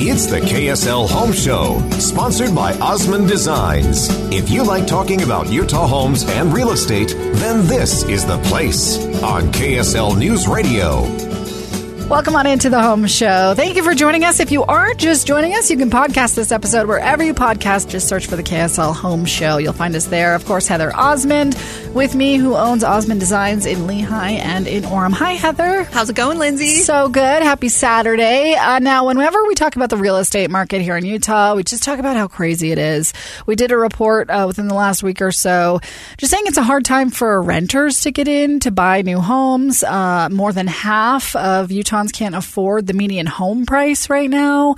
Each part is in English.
It's the KSL Home Show, sponsored by Osmond Designs. If you like talking about Utah homes and real estate, then this is the place on KSL News Radio. Welcome on into the home show. Thank you for joining us. If you are just joining us, you can podcast this episode wherever you podcast. Just search for the KSL Home Show. You'll find us there. Of course, Heather Osmond with me, who owns Osmond Designs in Lehi and in Orem. Hi, Heather. How's it going, Lindsay? So good. Happy Saturday. Uh, now, whenever we talk about the real estate market here in Utah, we just talk about how crazy it is. We did a report uh, within the last week or so just saying it's a hard time for renters to get in to buy new homes. Uh, more than half of Utah can't afford the median home price right now.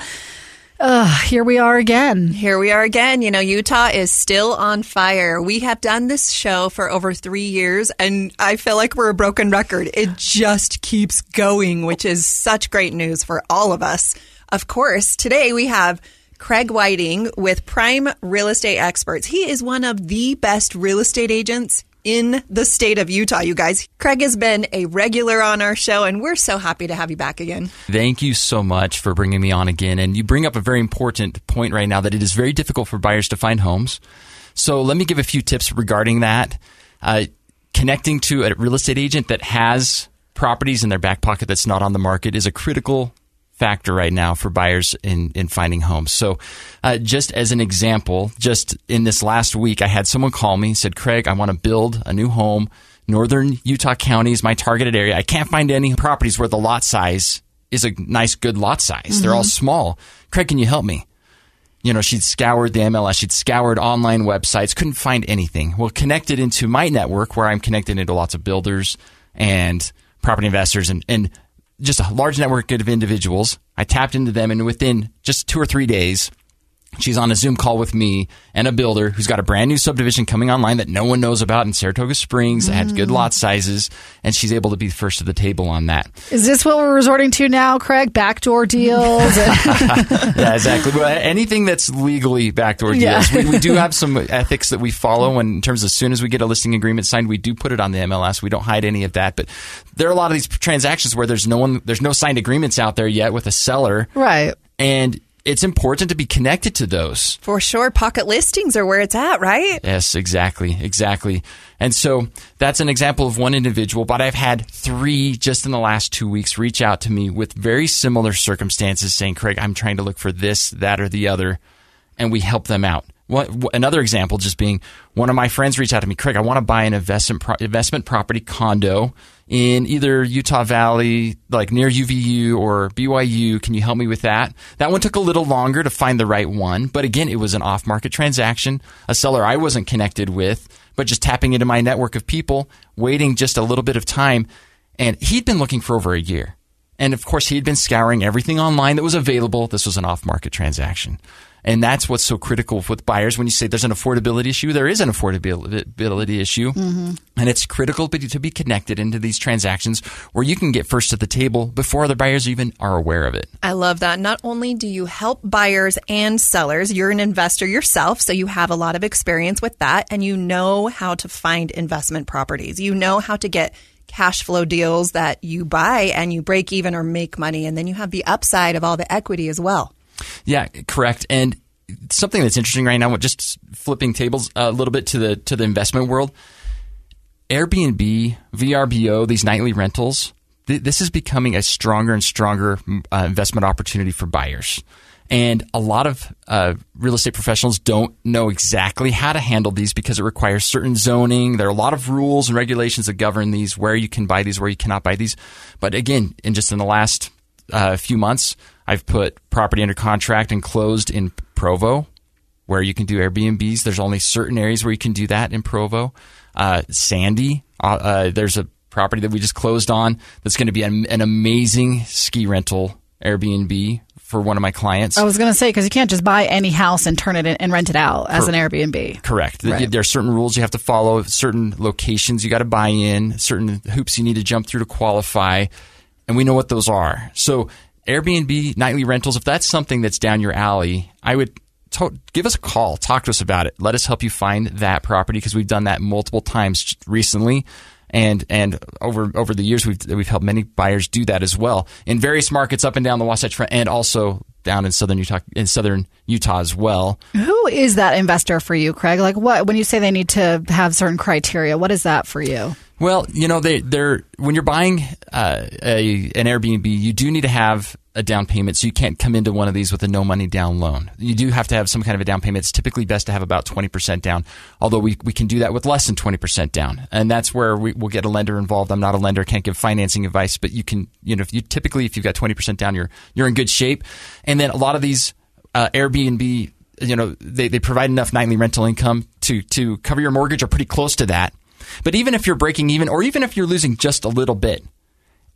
Uh, here we are again. Here we are again. You know, Utah is still on fire. We have done this show for over three years, and I feel like we're a broken record. It just keeps going, which is such great news for all of us. Of course, today we have Craig Whiting with Prime Real Estate Experts. He is one of the best real estate agents in the state of Utah, you guys. Craig has been a regular on our show, and we're so happy to have you back again. Thank you so much for bringing me on again. And you bring up a very important point right now that it is very difficult for buyers to find homes. So let me give a few tips regarding that. Uh, connecting to a real estate agent that has properties in their back pocket that's not on the market is a critical factor right now for buyers in, in finding homes. So, uh, just as an example, just in this last week, I had someone call me said, Craig, I want to build a new home. Northern Utah County is my targeted area. I can't find any properties where the lot size is a nice, good lot size. Mm-hmm. They're all small. Craig, can you help me? You know, she'd scoured the MLS, she'd scoured online websites, couldn't find anything. Well, connected into my network where I'm connected into lots of builders and property investors and, and just a large network of individuals. I tapped into them, and within just two or three days, She's on a Zoom call with me and a builder who's got a brand new subdivision coming online that no one knows about in Saratoga Springs that had good mm. lot sizes, and she's able to be first to the table on that. Is this what we're resorting to now, Craig? Backdoor deals? yeah, exactly. Well, anything that's legally backdoor deals. Yeah. We, we, do have some ethics that we follow, and in terms of as soon as we get a listing agreement signed, we do put it on the MLS. We don't hide any of that, but there are a lot of these transactions where there's no one, there's no signed agreements out there yet with a seller, right? And it's important to be connected to those. For sure. Pocket listings are where it's at, right? Yes, exactly. Exactly. And so that's an example of one individual, but I've had three just in the last two weeks reach out to me with very similar circumstances saying, Craig, I'm trying to look for this, that, or the other. And we help them out. Another example just being one of my friends reached out to me, Craig, I want to buy an investment, pro- investment property condo in either Utah Valley, like near UVU or BYU. Can you help me with that? That one took a little longer to find the right one, but again, it was an off market transaction, a seller I wasn't connected with, but just tapping into my network of people, waiting just a little bit of time. And he'd been looking for over a year. And of course, he had been scouring everything online that was available. This was an off market transaction. And that's what's so critical with buyers. When you say there's an affordability issue, there is an affordability issue. Mm-hmm. And it's critical to be connected into these transactions where you can get first to the table before other buyers even are aware of it. I love that. Not only do you help buyers and sellers, you're an investor yourself, so you have a lot of experience with that and you know how to find investment properties. You know how to get cash flow deals that you buy and you break even or make money. And then you have the upside of all the equity as well. Yeah, correct. And something that's interesting right now, just flipping tables a little bit to the to the investment world. Airbnb, VRBO, these nightly rentals, th- this is becoming a stronger and stronger uh, investment opportunity for buyers. And a lot of uh, real estate professionals don't know exactly how to handle these because it requires certain zoning. There are a lot of rules and regulations that govern these, where you can buy these, where you cannot buy these. But again, in just in the last uh, few months, I've put property under contract and closed in Provo, where you can do Airbnbs. There's only certain areas where you can do that in Provo. Uh, Sandy, uh, uh there's a property that we just closed on that's going to be an, an amazing ski rental Airbnb for one of my clients. I was going to say because you can't just buy any house and turn it in, and rent it out as an Airbnb. Correct. Right. There are certain rules you have to follow, certain locations you got to buy in, certain hoops you need to jump through to qualify, and we know what those are. So Airbnb nightly rentals, if that's something that's down your alley, I would to- give us a call, talk to us about it. Let us help you find that property because we've done that multiple times recently and and over over the years we've we've helped many buyers do that as well in various markets up and down the Wasatch Front and also down in southern Utah in southern Utah as well. Who is that investor for you, Craig? Like what when you say they need to have certain criteria, what is that for you? Well, you know, they they're when you're buying uh, a an Airbnb, you do need to have a down payment, so you can't come into one of these with a no money down loan. You do have to have some kind of a down payment. It's typically best to have about 20% down, although we, we can do that with less than 20% down. And that's where we, will get a lender involved. I'm not a lender, can't give financing advice, but you can, you know, if you typically, if you've got 20% down, you're, you're in good shape. And then a lot of these uh, Airbnb, you know, they, they provide enough nightly rental income to, to cover your mortgage or pretty close to that. But even if you're breaking even, or even if you're losing just a little bit,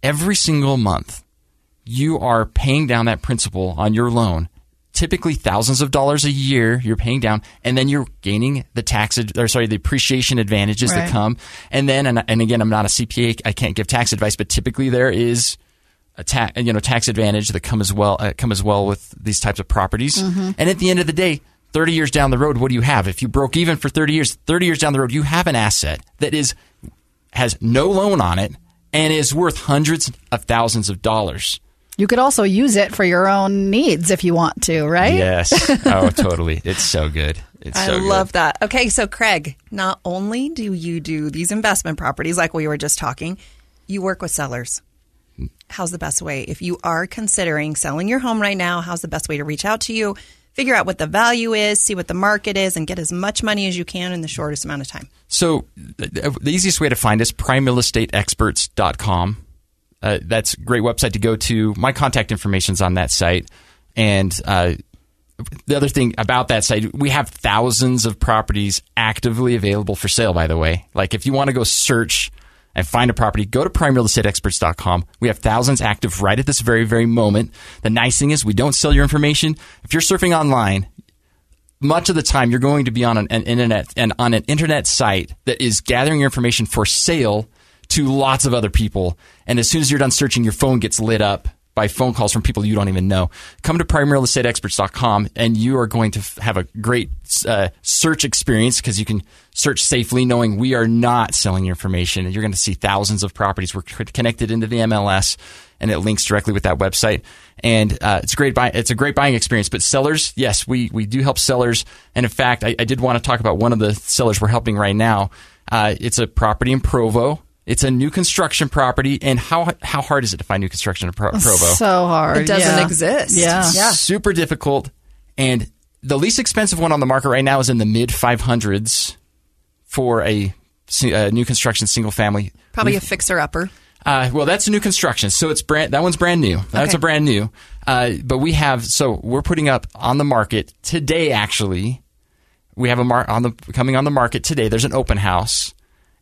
every single month, you are paying down that principal on your loan typically thousands of dollars a year you're paying down and then you're gaining the tax or sorry the appreciation advantages right. that come and then and, and, again I'm not a CPA I can't give tax advice but typically there is a tax you know tax advantage that come as well uh, come as well with these types of properties mm-hmm. and at the end of the day 30 years down the road what do you have if you broke even for 30 years 30 years down the road you have an asset that is has no loan on it and is worth hundreds of thousands of dollars you could also use it for your own needs if you want to, right? Yes. Oh, totally. It's so good. It's I so love that. Okay, so Craig, not only do you do these investment properties like we were just talking, you work with sellers. How's the best way? If you are considering selling your home right now, how's the best way to reach out to you? Figure out what the value is, see what the market is, and get as much money as you can in the shortest amount of time. So, the easiest way to find us, primerealestateexperts.com uh, that's a great website to go to. My contact information is on that site. And uh, the other thing about that site, we have thousands of properties actively available for sale, by the way. Like if you want to go search and find a property, go to primerealestateexperts.com. We have thousands active right at this very, very moment. The nice thing is we don't sell your information. If you're surfing online, much of the time you're going to be on an, an internet and on an internet site that is gathering your information for sale to lots of other people. And as soon as you're done searching, your phone gets lit up by phone calls from people you don't even know. Come to primerealestateexperts.com and you are going to f- have a great uh, search experience because you can search safely knowing we are not selling your information. And you're going to see thousands of properties. We're connected into the MLS and it links directly with that website. And uh, it's great buy- it's a great buying experience. But sellers, yes, we, we do help sellers. And in fact, I, I did want to talk about one of the sellers we're helping right now. Uh, it's a property in Provo it's a new construction property, and how how hard is it to find new construction in Pro- Provo? So hard. It doesn't yeah. exist. Yeah, yeah, super difficult. And the least expensive one on the market right now is in the mid five hundreds for a, a, new construction single family. Probably We've, a fixer upper. Uh, well, that's a new construction, so it's brand. That one's brand new. That's okay. a brand new. Uh, but we have so we're putting up on the market today. Actually, we have a mar- on the coming on the market today. There's an open house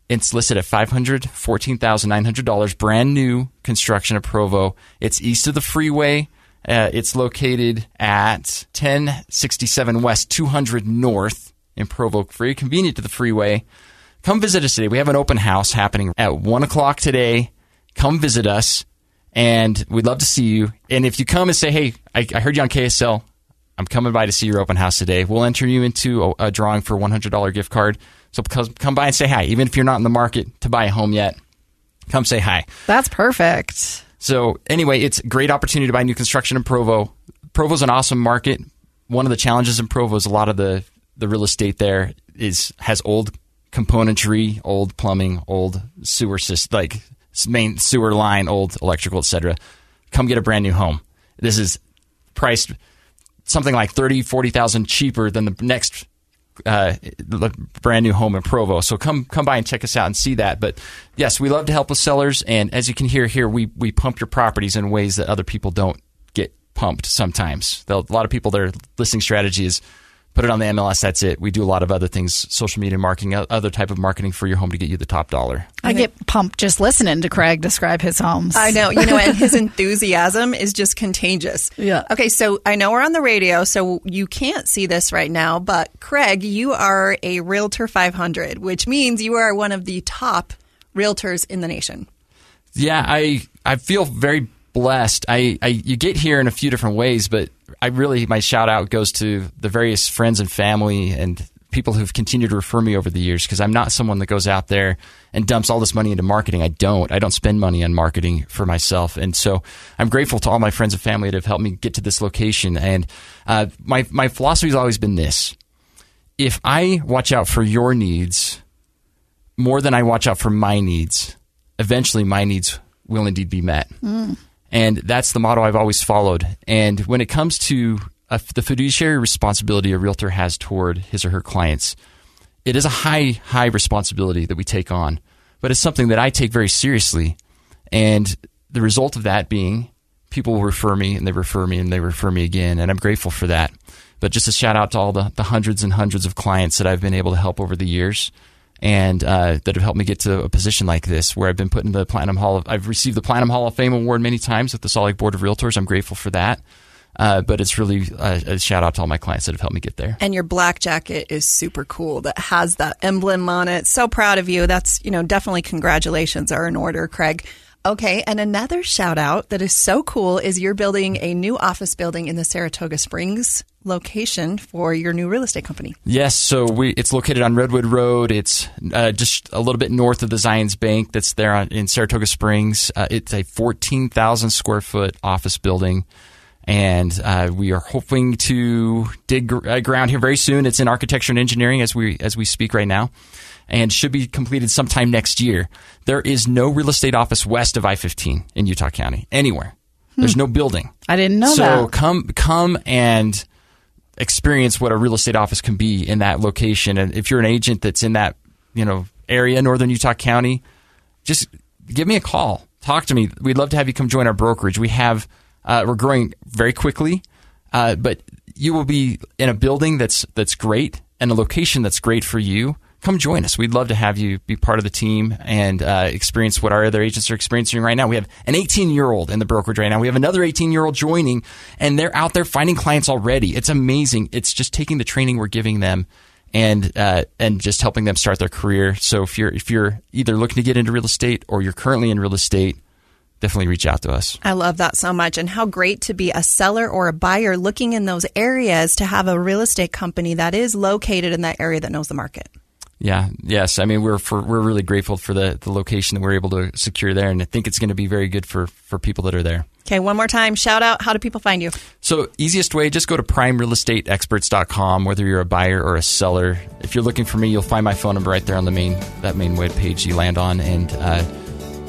it's listed at $514,900, brand new construction of Provo. It's east of the freeway. Uh, it's located at 1067 West, 200 North in Provo. Very convenient to the freeway. Come visit us today. We have an open house happening at 1 o'clock today. Come visit us, and we'd love to see you. And if you come and say, hey, I, I heard you on KSL, I'm coming by to see your open house today, we'll enter you into a, a drawing for a $100 gift card so come by and say hi. Even if you're not in the market to buy a home yet, come say hi. That's perfect. So anyway, it's a great opportunity to buy new construction in Provo. Provo's an awesome market. One of the challenges in Provo is a lot of the, the real estate there is has old componentry, old plumbing, old sewer system, like main sewer line, old electrical, etc. Come get a brand new home. This is priced something like 30, 40,000 cheaper than the next uh, brand new home in Provo. So come come by and check us out and see that. But yes, we love to help with sellers, and as you can hear here, we we pump your properties in ways that other people don't get pumped. Sometimes a lot of people their listing strategy is put it on the MLS. That's it. We do a lot of other things, social media marketing, other type of marketing for your home to get you the top dollar. I get pumped just listening to Craig describe his homes. I know, you know, and his enthusiasm is just contagious. Yeah. Okay, so I know we're on the radio, so you can't see this right now, but Craig, you are a Realtor 500, which means you are one of the top realtors in the nation. Yeah, I I feel very blessed. I, I you get here in a few different ways, but I really my shout out goes to the various friends and family and people who've continued to refer me over the years because I'm not someone that goes out there and dumps all this money into marketing. I don't. I don't spend money on marketing for myself, and so I'm grateful to all my friends and family that have helped me get to this location. And uh, my my philosophy has always been this: if I watch out for your needs more than I watch out for my needs, eventually my needs will indeed be met. Mm. And that's the motto I've always followed. And when it comes to a, the fiduciary responsibility a realtor has toward his or her clients, it is a high, high responsibility that we take on, but it's something that I take very seriously. And the result of that being people will refer me and they refer me and they refer me again. And I'm grateful for that. But just a shout out to all the, the hundreds and hundreds of clients that I've been able to help over the years and uh, that have helped me get to a position like this where I've been put in the Platinum Hall of, I've received the Platinum Hall of Fame award many times with the Salt Lake Board of Realtors. I'm grateful for that. Uh, but it's really a, a, shout out to all my clients that have helped me get there. And your black jacket is super cool that has that emblem on it. So proud of you. That's, you know, definitely congratulations are in order, Craig. Okay, and another shout out that is so cool is you're building a new office building in the Saratoga Springs location for your new real estate company. Yes, so we it's located on Redwood Road. It's uh, just a little bit north of the Zions Bank that's there on, in Saratoga Springs. Uh, it's a 14,000 square foot office building. And uh, we are hoping to dig uh, ground here very soon. It's in architecture and engineering as we as we speak right now and should be completed sometime next year. There is no real estate office west of I 15 in Utah County, anywhere. Hmm. There's no building. I didn't know so that. So come, come and experience what a real estate office can be in that location. And if you're an agent that's in that, you know, area, northern Utah County, just give me a call. Talk to me. We'd love to have you come join our brokerage. We have, uh, we're growing very quickly, uh, but you will be in a building that's that's great and a location that's great for you come join us. We'd love to have you be part of the team and uh, experience what our other agents are experiencing right now. We have an 18 year old in the brokerage right now. We have another 18 year old joining, and they're out there finding clients already. It's amazing. It's just taking the training we're giving them and uh, and just helping them start their career. So if you're if you're either looking to get into real estate or you're currently in real estate, definitely reach out to us. I love that so much. And how great to be a seller or a buyer looking in those areas to have a real estate company that is located in that area that knows the market. Yeah, yes. I mean, we're for, we're really grateful for the, the location that we're able to secure there, and I think it's going to be very good for, for people that are there. Okay, one more time, shout out. How do people find you? So, easiest way, just go to primerealestateexperts.com, whether you're a buyer or a seller. If you're looking for me, you'll find my phone number right there on the main that main web page you land on, and uh,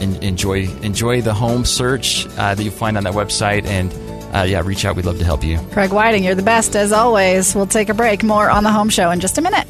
enjoy enjoy the home search uh, that you find on that website, and uh, yeah, reach out. We'd love to help you. Craig Whiting, you're the best as always. We'll take a break. More on the home show in just a minute.